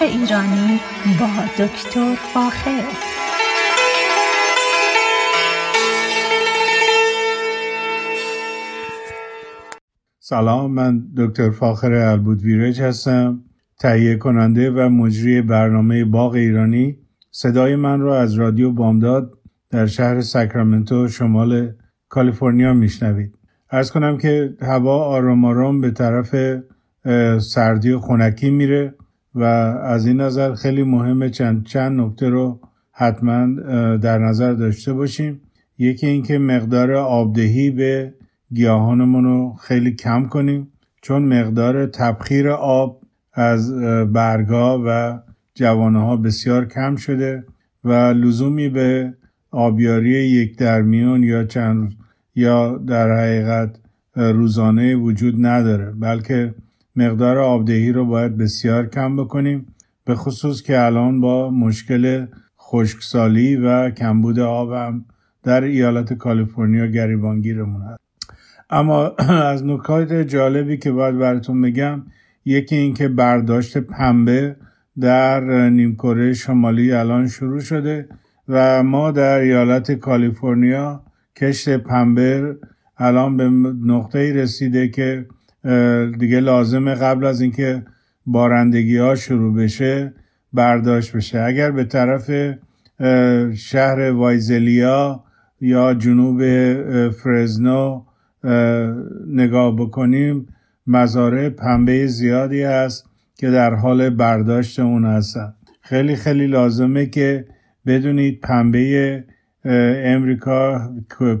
باغ ایرانی با دکتر فاخر. سلام من دکتر فاخر البود ویرج هستم. تهیه کننده و مجری برنامه باغ ایرانی. صدای من را از رادیو بامداد در شهر ساکرامنتو شمال کالیفرنیا میشنوید. ارز کنم که هوا آرام آرام به طرف سردی و خونکی میره. و از این نظر خیلی مهمه چند چند نکته رو حتما در نظر داشته باشیم. یکی اینکه مقدار آبدهی به گیاهانمون رو خیلی کم کنیم چون مقدار تبخیر آب از برگا و جوانه ها بسیار کم شده و لزومی به آبیاری یک درمیون یا چند یا در حقیقت روزانه وجود نداره. بلکه مقدار آبدهی رو باید بسیار کم بکنیم به خصوص که الان با مشکل خشکسالی و کمبود آب هم در ایالت کالیفرنیا گریبانگیرمون هست. اما از نکات جالبی که باید براتون بگم یکی اینکه برداشت پنبه در نیمکره شمالی الان شروع شده و ما در ایالت کالیفرنیا کشت پنبه الان به نقطه رسیده که دیگه لازمه قبل از اینکه بارندگی ها شروع بشه برداشت بشه. اگر به طرف شهر وایزلیا یا جنوب فرزنو نگاه بکنیم مزارع پنبه زیادی هست که در حال برداشت اون هستن. خیلی خیلی لازمه که بدونید پنبه امریکا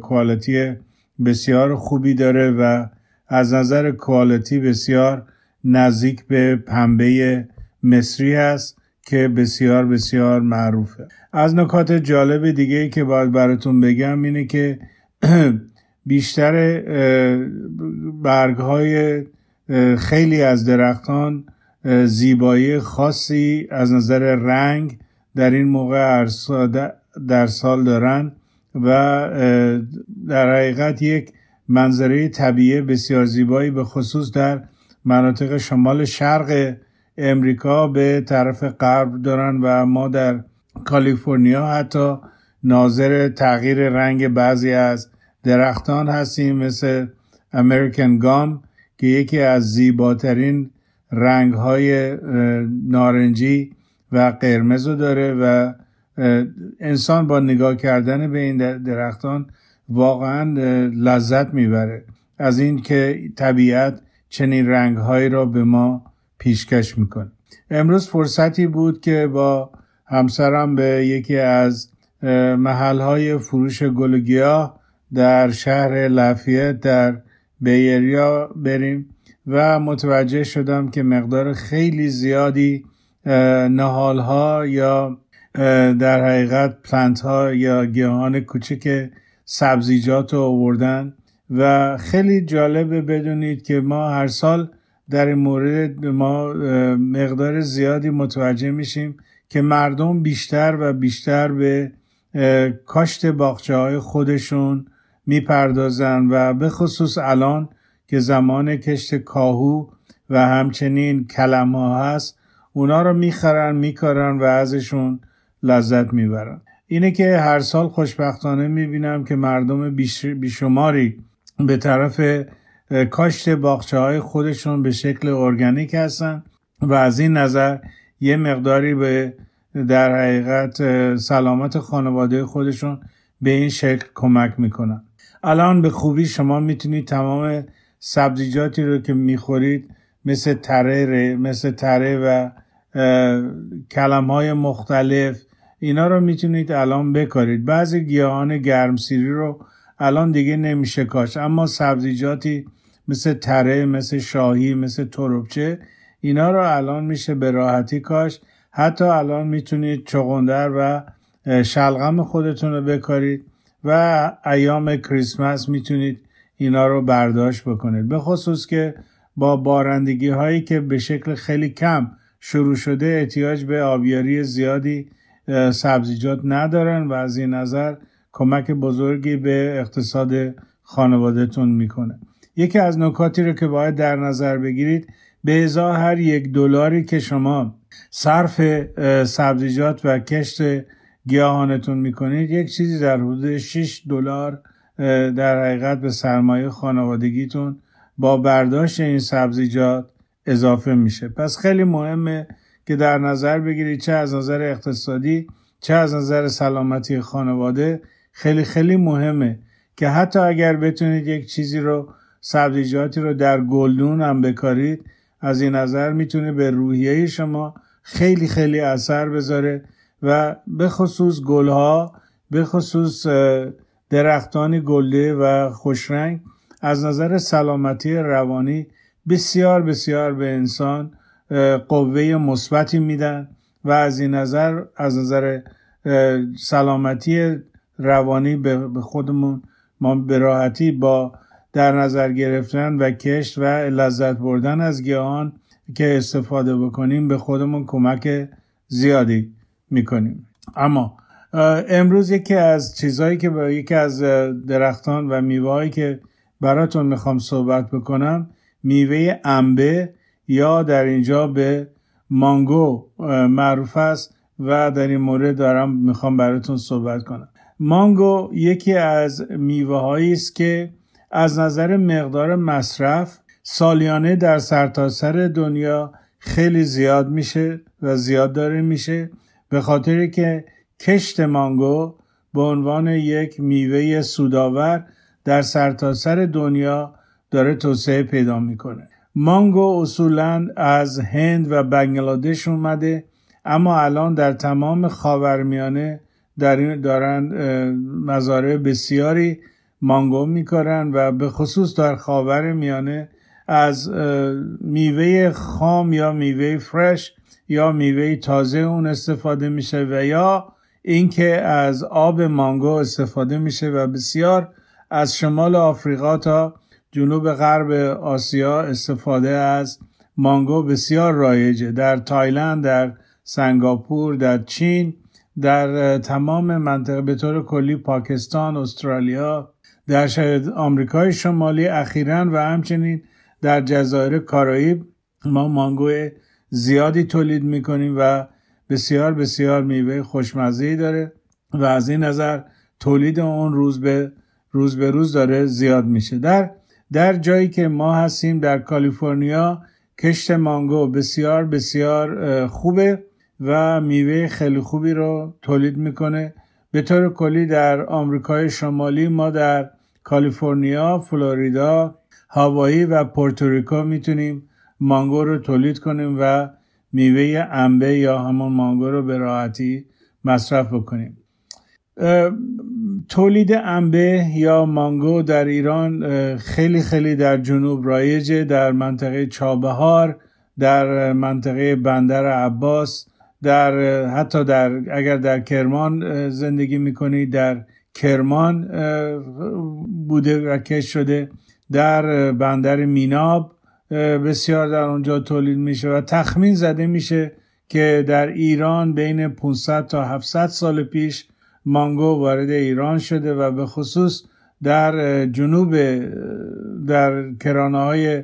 کوالیتی بسیار خوبی داره و از نظر کوالیتی بسیار نزدیک به پنبه مصری هست که بسیار بسیار معروفه. از نکات جالب دیگه که باید براتون بگم اینه که بیشتر برگ های خیلی از درختان زیبایی خاصی از نظر رنگ در این موقع در سال دارن و در حقیقت یک منظره طبیعی بسیار زیبایی به خصوص در مناطق شمال شرق امریکا به طرف غرب دارن و ما در کالیفرنیا حتی ناظر تغییر رنگ بعضی از درختان هستیم مثل امریکن گام که یکی از زیباترین رنگ های نارنجی و قرمز رو داره و انسان با نگاه کردن به این درختان واقعا لذت می‌بره. از این که طبیعت چنین رنگهایی را به ما پیشکش می‌کنه. امروز فرصتی بود که با همسرم به یکی از محلهای فروش گلگیا در شهر لفیت در بیریا بریم و متوجه شدم که مقدار خیلی زیادی نهال ها یا در حقیقت پلنت ها یا گیاهان کوچک سبزیجات رو آوردن و خیلی جالبه بدونید که ما هر سال در این مورد ما مقدار زیادی متوجه میشیم که مردم بیشتر و بیشتر به کاشت باخچه های خودشون می‌پردازن و به خصوص الان که زمان کشت کاهو و همچنین کلم ها هست اونا رو می‌خرن میکارن و ازشون لذت می‌برن. اینه که هر سال خوشبختانه می‌بینم که مردم بیشماری به طرف کاشت باخچه های خودشون به شکل ارگانیک هستن و از این نظر یه مقداری به در حقیقت سلامت خانواده خودشون به این شکل کمک می‌کنن. الان به خوبی شما می‌تونید تمام سبزیجاتی رو که می‌خورید مثل تره مثل تره و کلم های مختلف اینا رو می‌تونید الان بکارید. بعضی گیاهان گرمسیری رو الان دیگه نمیشه کاش اما سبزیجاتی مثل تره مثل شاهی مثل تروبچه اینا رو الان میشه به راحتی کاش حتی الان می‌تونید چغندر و شلغم خودتون رو بکارید و ایام کریسمس می‌تونید اینا رو برداشت بکنید. به خصوص که با بارندگی هایی که به شکل خیلی کم شروع شده احتیاج به آبیاری زیادی سبزیجات ندارن و از این نظر کمک بزرگی به اقتصاد خانوادهتون می‌کنه. یکی از نکاتی رو که باید در نظر بگیرید به ازای هر یک دلاری که شما صرف سبزیجات و کشت گیاهانتون می‌کنید یک چیزی در حدود 6 دلار در حقیقت به سرمایه خانوادگیتون با برداشت این سبزیجات اضافه میشه. پس خیلی مهمه که در نظر بگیرید چه از نظر اقتصادی چه از نظر سلامتی خانواده خیلی خیلی مهمه که حتی اگر بتونید یک چیزی رو سبزیجاتی رو در گلدون هم بکارید از این نظر می‌تونه به روحیه شما خیلی خیلی اثر بذاره و به خصوص گلها به خصوص درختان گلده و خوشرنگ از نظر سلامتی روانی بسیار بسیار به انسان قوه مثبتی میدن و از این نظر از نظر سلامتی روانی به خودمون ما به راحتی با در نظر گرفتن و کشت و لذت بردن از گیاهان که استفاده بکنیم به خودمون کمک زیادی می‌کنیم. اما امروز یکی از چیزهایی که با یکی از درختان و میوه که براتون می‌خوام صحبت بکنم میوه انبه یا در اینجا به مانگو معروف است و در این مورد دارم می‌خوام براتون صحبت کنم. مانگو یکی از میوه است که از نظر مقدار مصرف سالیانه در سرتاسر سر دنیا خیلی زیاد میشه و زیاد داره میشه به خاطر که کشت مانگو به عنوان یک میوه سوداور در سرتاسر سر دنیا داره توسعه پیدا می‌کنه. مانگو اصولا از هند و بنگلادش اومده اما الان در تمام خاورمیانه در دارن مزارع بسیاری مانگو میکارن و به خصوص در خاور میانه از میوه خام یا میوه فرش یا میوه تازه اون استفاده میشه و یا اینکه از آب مانگو استفاده میشه و بسیار از شمال آفریقا تا جنوب غرب آسیا استفاده از مانگو بسیار رایجه. در تایلند در سنگاپور در چین در تمام منطقه به طور کلی پاکستان استرالیا در آمریکای شمالی اخیرا و همچنین در جزایر کارائیب ما مانگو زیادی تولید می‌کنیم و بسیار بسیار میوه خوشمزه داره و از این نظر تولید اون روز به روز به روز داره زیاد میشه. در در جایی که ما هستیم در کالیفرنیا کشت مانگو بسیار بسیار خوبه و میوه خیلی خوبی رو تولید می‌کنه. به طور کلی در آمریکای شمالی ما در کالیفرنیا، فلوریدا، هاوایی و پورتوریکو می‌تونیم مانگو رو تولید کنیم و میوه انبه یا همون مانگو رو به راحتی مصرف بکنیم. تولید انبه یا مانگو در ایران خیلی خیلی در جنوب رایجه در منطقه چابهار در منطقه بندر عباس در حتی در اگر در کرمان زندگی می‌کنید در کرمان بوده و کش شده در بندر میناب بسیار در اونجا تولید میشه و تخمین زده میشه که در ایران بین 500 تا 700 سال پیش مانگو وارد ایران شده و به خصوص در جنوب در کرانه های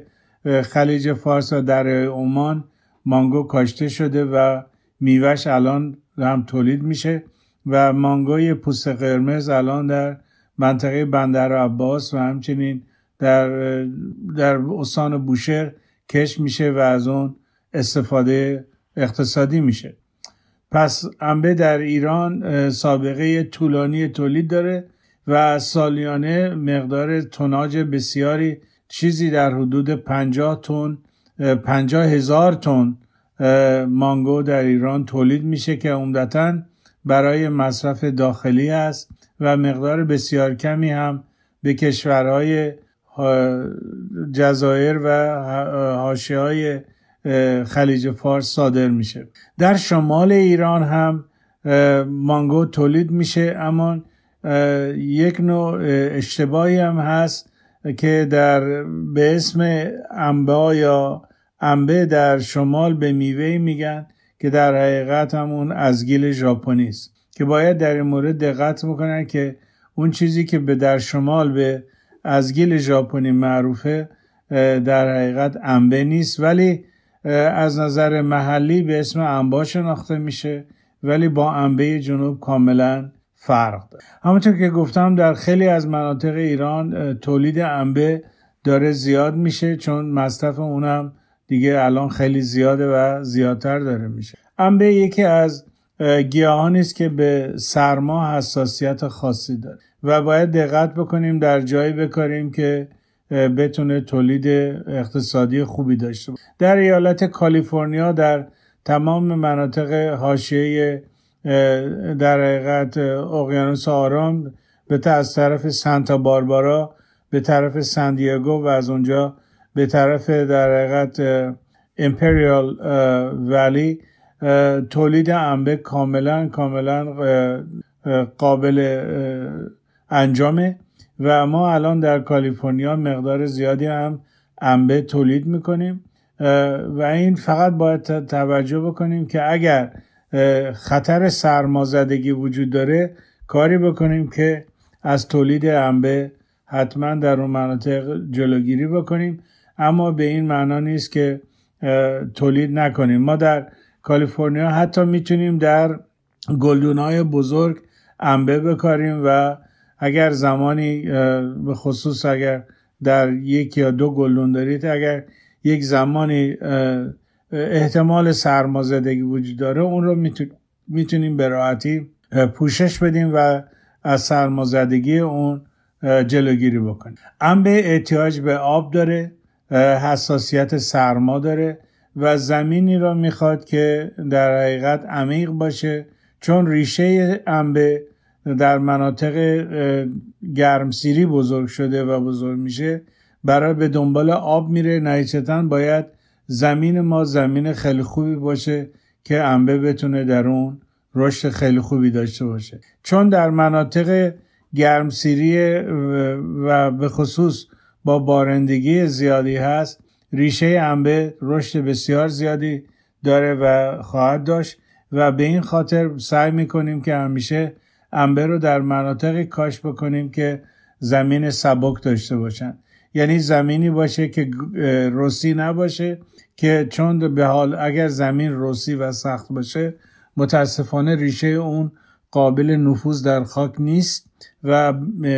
خلیج فارس و در عمان مانگو کاشته شده و میوهش الان هم تولید میشه و مانگوی پوست قرمز الان در منطقه بندر عباس و همچنین در در استان بوشهر کش میشه و از اون استفاده اقتصادی میشه. پس انبه در ایران سابقه طولانی تولید داره و سالیانه مقدار توناج بسیاری چیزی در حدود 50 تن 50 هزار تن مانگو در ایران تولید میشه که عمدتا برای مصرف داخلی است و مقدار بسیار کمی هم به کشورهای جزایر و حاشیه های خلیج فارس صادر میشه. در شمال ایران هم مانگو تولید میشه اما یک نوع اشتباهی هم هست که در به اسم انبا یا انبه در شمال به میوه میگن که در حقیقت همون از گیل ژاپنی است که باید در این مورد دقت می‌کنن که اون چیزی که به در شمال به از گیل ژاپنی معروفه در حقیقت انبه نیست. ولی از نظر محلی به اسم انبا شناخته میشه ولی با انبه جنوب کاملا فرق داره. همونطور که گفتم در خیلی از مناطق ایران تولید انبه داره زیاد میشه چون مصرف اونم دیگه الان خیلی زیاده و زیادتر داره میشه. انبه یکی از گیاهانی است که به سرما حساسیت خاصی داره. و باید دقت بکنیم در جایی بکاریم که بتونه تولید اقتصادی خوبی داشته باشه. در ایالت کالیفرنیا در تمام مناطق حاشیه در حقیقت اقیانوس آرام به از طرف سانتا باربارا به طرف ساندیگو و از اونجا به طرف در حقیقت امپریال ولی تولید انبه کاملا کاملا قابل انجامه. و ما الان در کالیفرنیا مقدار زیادی هم انبه تولید می‌کنیم و این فقط باید توجه بکنیم که اگر خطر سرمازدگی وجود داره کاری بکنیم که از تولید انبه حتما در اون مناطق جلوگیری بکنیم. اما به این معنا نیست که تولید نکنیم. ما در کالیفرنیا حتی می‌تونیم در گلدونهای بزرگ انبه بکاریم و اگر زمانی به خصوص اگر در یک یا دو گلدون دارید اگر یک زمانی احتمال سرمازدگی وجود داره اون رو می‌تونیم به راحتی پوشش بدیم و از سرمازدگی اون جلوگیری بکنیم. انبه احتیاج به آب داره حساسیت سرما داره و زمینی را می‌خواد که در حقیقت عمیق باشه چون ریشه انبه در مناطق گرمسیری بزرگ شده و بزرگ میشه برای به دنبال آب میره. نهیچتا باید زمین ما زمین خیلی خوبی باشه که انبه بتونه در اون رشد خیلی خوبی داشته باشه. چون در مناطق گرمسیری و به خصوص با بارندگی زیادی هست ریشه انبه رشد بسیار زیادی داره و خواهد داشت. و به این خاطر سعی می‌کنیم که همیشه انبه رو در مناطقی کاش بکنیم که زمین سبک داشته باشن. یعنی زمینی باشه که روسی نباشه که چون به حال اگر زمین روسی و سخت باشه متاسفانه ریشه اون قابل نفوذ در خاک نیست و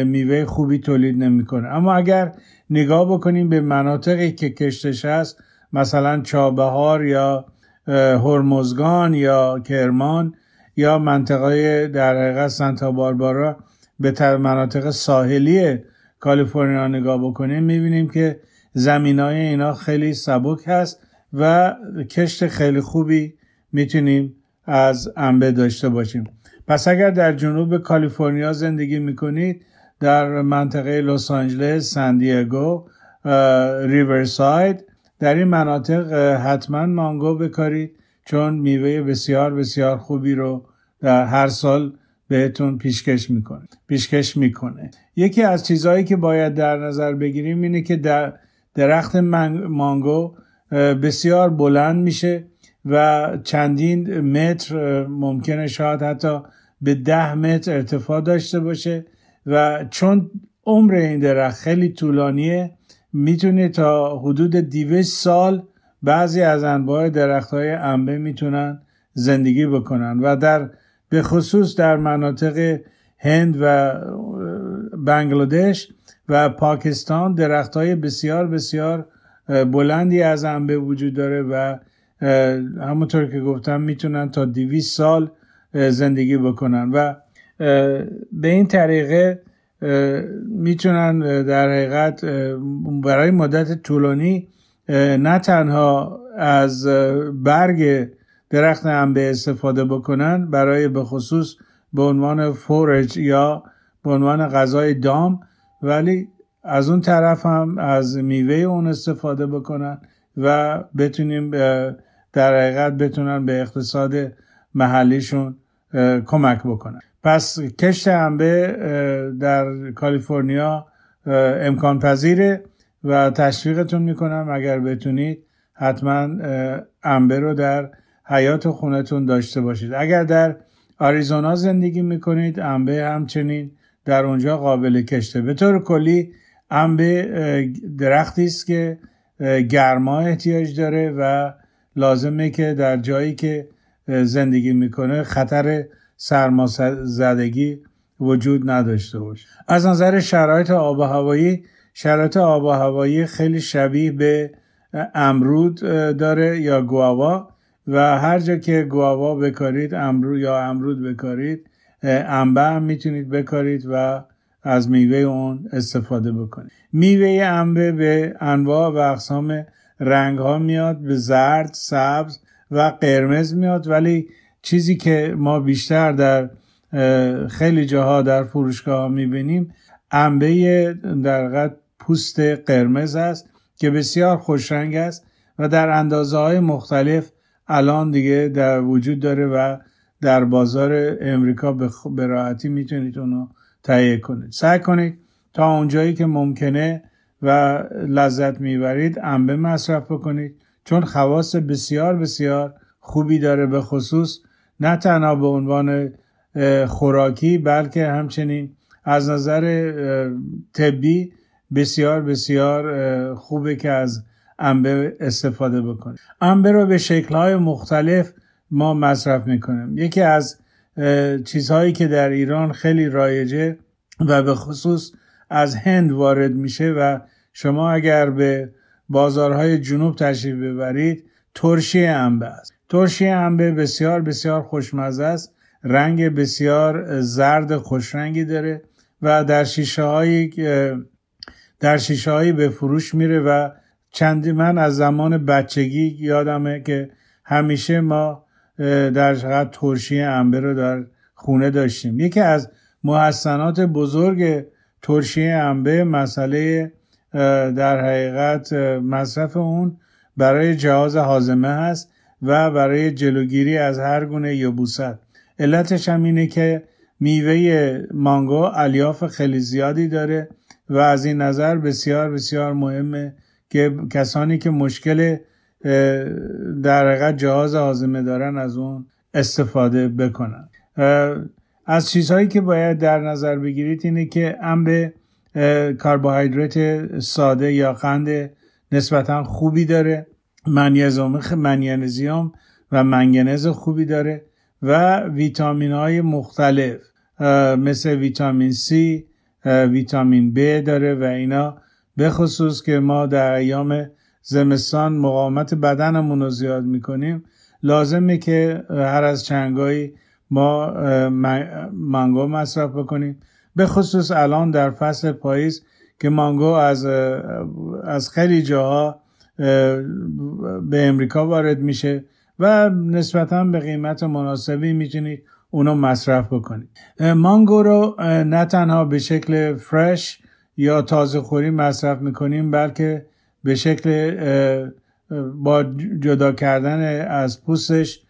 میوه خوبی تولید نمی‌کنه. اما اگر نگاه بکنیم به مناطقی که کشتش هست مثلا چابهار یا هرمزگان یا کرمان یا منطقه در حقیقت سانتا باربارا به مناطق ساحلی کالیفرنیا نگاه بکنیم می‌بینیم که زمین های اینا خیلی سبک هست و کشت خیلی خوبی می‌تونیم از انبه داشته باشیم. پس اگر در جنوب کالیفرنیا زندگی می‌کنید در منطقه لس آنجلس ساندیگو ریورساید در این مناطق حتما مانگو بکارید. چون میوه بسیار بسیار خوبی رو در هر سال بهتون پیشکش می‌کنه پیشکش می‌کنه. یکی از چیزهایی که باید در نظر بگیریم اینه که در درخت مانگو بسیار بلند میشه و چندین متر ممکنه شاید حتی به ده متر ارتفاع داشته باشه و چون عمر این درخت خیلی طولانیه می‌تونه تا حدود 200 سال بعضی از انواع درخت های انبه می‌تونن زندگی بکنن و در به خصوص در مناطق هند و بنگلادش و پاکستان درخت های بسیار بسیار بلندی از انبه وجود داره و همونطور که گفتم می‌تونن تا 200 سال زندگی بکنن و به این طریقه می‌تونن در حقیقت برای مدت طولانی نه تنها از برگ درخت انبه استفاده بکنن برای به خصوص به عنوان فورج یا به عنوان غذای دام ولی از اون طرف هم از میوه اون استفاده بکنن و بتونیم در حقیقت بتونن به اقتصاد محلیشون کمک بکنن. پس کشت انبه در کالیفرنیا امکان پذیره و تشویقتون می‌کنم اگر بتونید حتما انبه رو در حیات خونتون داشته باشید. اگر در آریزونا زندگی می‌کنید انبه همچنین در اونجا قابل کشته. به طور کلی انبه درختی است که گرما احتیاج داره و لازمه که در جایی که زندگی می‌کنه خطر سرمازدگی وجود نداشته باشه. از نظر شرایط آب و هوایی شرایط آب و هوایی خیلی شبیه به امرود داره یا گواوا. و هر جا که گواوا بکارید امرود یا امرود بکارید انبه هم می‌تونید بکارید و از میوه اون استفاده بکنید. میوه انبه به انواع و اقسام رنگ ها میاد به زرد، سبز و قرمز میاد. ولی چیزی که ما بیشتر در خیلی جاها در فروشگاه ها می‌بینیم انبه در پوست قرمز است که بسیار خوشرنگ است و در اندازه های مختلف الان دیگه در وجود داره و در بازار امریکا به راحتی می‌تونید اونو تهیه کنید. سعی کنید تا اونجایی که ممکنه و لذت می‌برید انبه مصرف بکنید چون خواص بسیار بسیار خوبی داره به خصوص نه تنها به عنوان خوراکی بلکه همچنین از نظر طبی بسیار بسیار خوبه که از انبه استفاده بکنیم. انبه رو به شکلهای مختلف ما مصرف می‌کنیم. یکی از چیزهایی که در ایران خیلی رایجه و به خصوص از هند وارد میشه و شما اگر به بازارهای جنوب تشریف ببرید ترشی انبه است. ترشی انبه بسیار بسیار خوشمزه است. رنگ بسیار زرد خوشرنگی داره و در شیشه هایی در شیشه هایی به فروش میره و چندی من از زمان بچگی یادمه که همیشه ما در شقیقت ترشی انبه رو در خونه داشتیم. یکی از محسنات بزرگ ترشی انبه مسئله در حقیقت مصرف اون برای جهاز حازمه هست و برای جلوگیری از هر گونه یبوست. علتش هم اینه که میوه مانگو الیاف خیلی زیادی داره. و از این نظر بسیار بسیار مهمه که کسانی که مشکل در حقیقت جهاز حازمه دارن از اون استفاده بکنن. از چیزهایی که باید در نظر بگیرید اینه که انبه کربوهیدرات ساده یا قند نسبتا خوبی داره منیزیم و منگنز خوبی داره و ویتامین های مختلف مثل ویتامین C ویتامین B داره و اینا به خصوص که ما در ایام زمستان مقاومت بدنمون رو زیاد می‌کنیم. لازمه که هر از چنگایی ما مانگو مصرف بکنیم. به خصوص الان در فصل پاییز که مانگو از از خیلی جاها به امریکا وارد میشه و نسبتا به قیمت مناسبی می‌تونید اونو مصرف بکنید مانگو رو نه تنها به شکل فرش یا تازه خوری مصرف می‌کنیم بلکه به شکل با جدا کردن از پوستش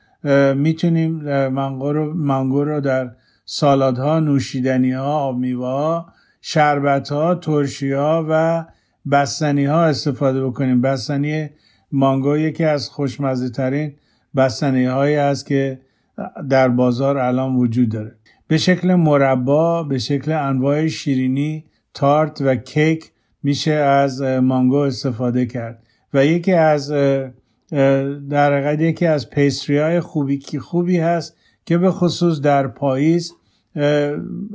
می‌تونیم مانگو رو, مانگو رو در سالادها نوشیدنی ها آب میوه ها شربت ها ترشی ها و بستنی ها استفاده بکنیم. بستنی مانگو یکی از خوشمزه ترین بستنی هایی است که در بازار الان وجود داره. به شکل مربا به شکل انواع شیرینی تارت و کیک میشه از مانگو استفاده کرد. و یکی از در حقیقت یکی از پیستری های خوبی که خوبی هست که به خصوص در پاییز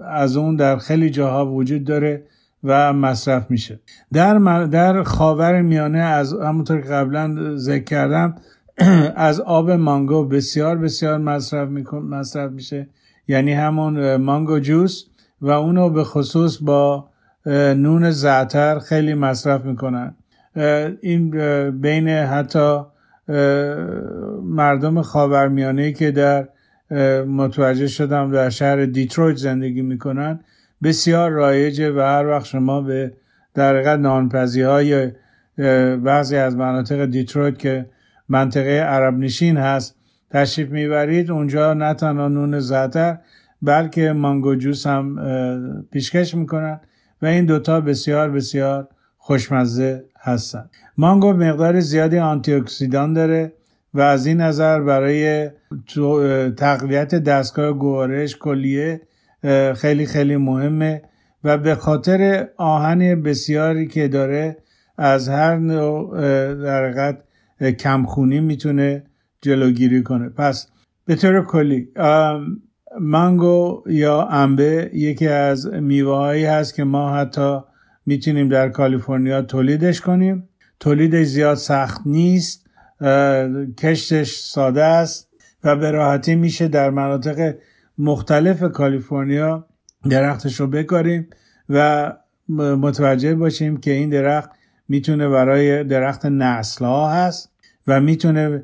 از اون در خیلی جاها وجود داره و مصرف میشه. در, در خاور میانه از همونطور که قبلا ذکر کردم از آب مانگو بسیار بسیار مصرف, مصرف میشه. یعنی همون مانگو جوس و اونو به خصوص با نون زعتر خیلی مصرف می‌کنن. این بین حتی مردم خاورمیانه که در متوجه شدم در شهر دیترویت زندگی می‌کنن بسیار رایجه و هر وقت شما به در نانپزی های بعضی از مناطق دیترویت که منطقه عرب نشین هست. تشریف می‌برید. اونجا نه تنها نون زعتر بلکه مانگو جوس هم پیشکش می‌کنن و این دوتا بسیار بسیار خوشمزه هستن. مانگو مقدار زیادی آنتی اکسیدان داره و از این نظر برای تقویت دستگاه گوارش کلیه خیلی خیلی مهمه و به خاطر آهن بسیاری که داره از هر نوع در کمخونی می‌تونه جلوگیری کنه. پس به طور کلی مانگو یا انبه یکی از میوه هایی هست که ما حتی می‌تونیم در کالیفرنیا تولیدش کنیم. تولیدش زیاد سخت نیست کشتش ساده است و به راحتی میشه در مناطق مختلف کالیفرنیا درختش رو بکاریم و متوجه باشیم که این درخت می‌تونه برای درخت نسل ها هست. و می‌تونه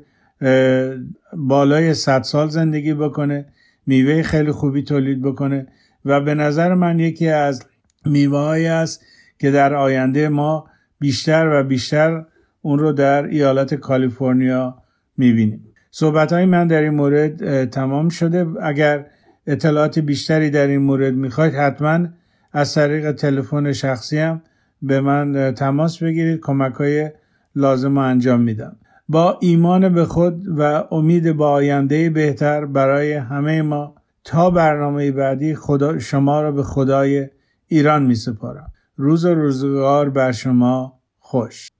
بالای 100 سال زندگی بکنه میوه خیلی خوبی تولید بکنه و به نظر من یکی از میوه است که در آینده ما بیشتر و بیشتر اون رو در ایالت کالیفرنیا می‌بینیم. صحبت های من در این مورد تمام شده. اگر اطلاعات بیشتری در این مورد می‌خواید حتما از طریق تلفن شخصی هم به من تماس بگیرید. کمک های لازم رو انجام میدم. با ایمان به خود و امید با آینده بهتر برای همه ما تا برنامه بعدی خدا شما را به خدای ایران می سپارم روز و روزگار بر شما خوش.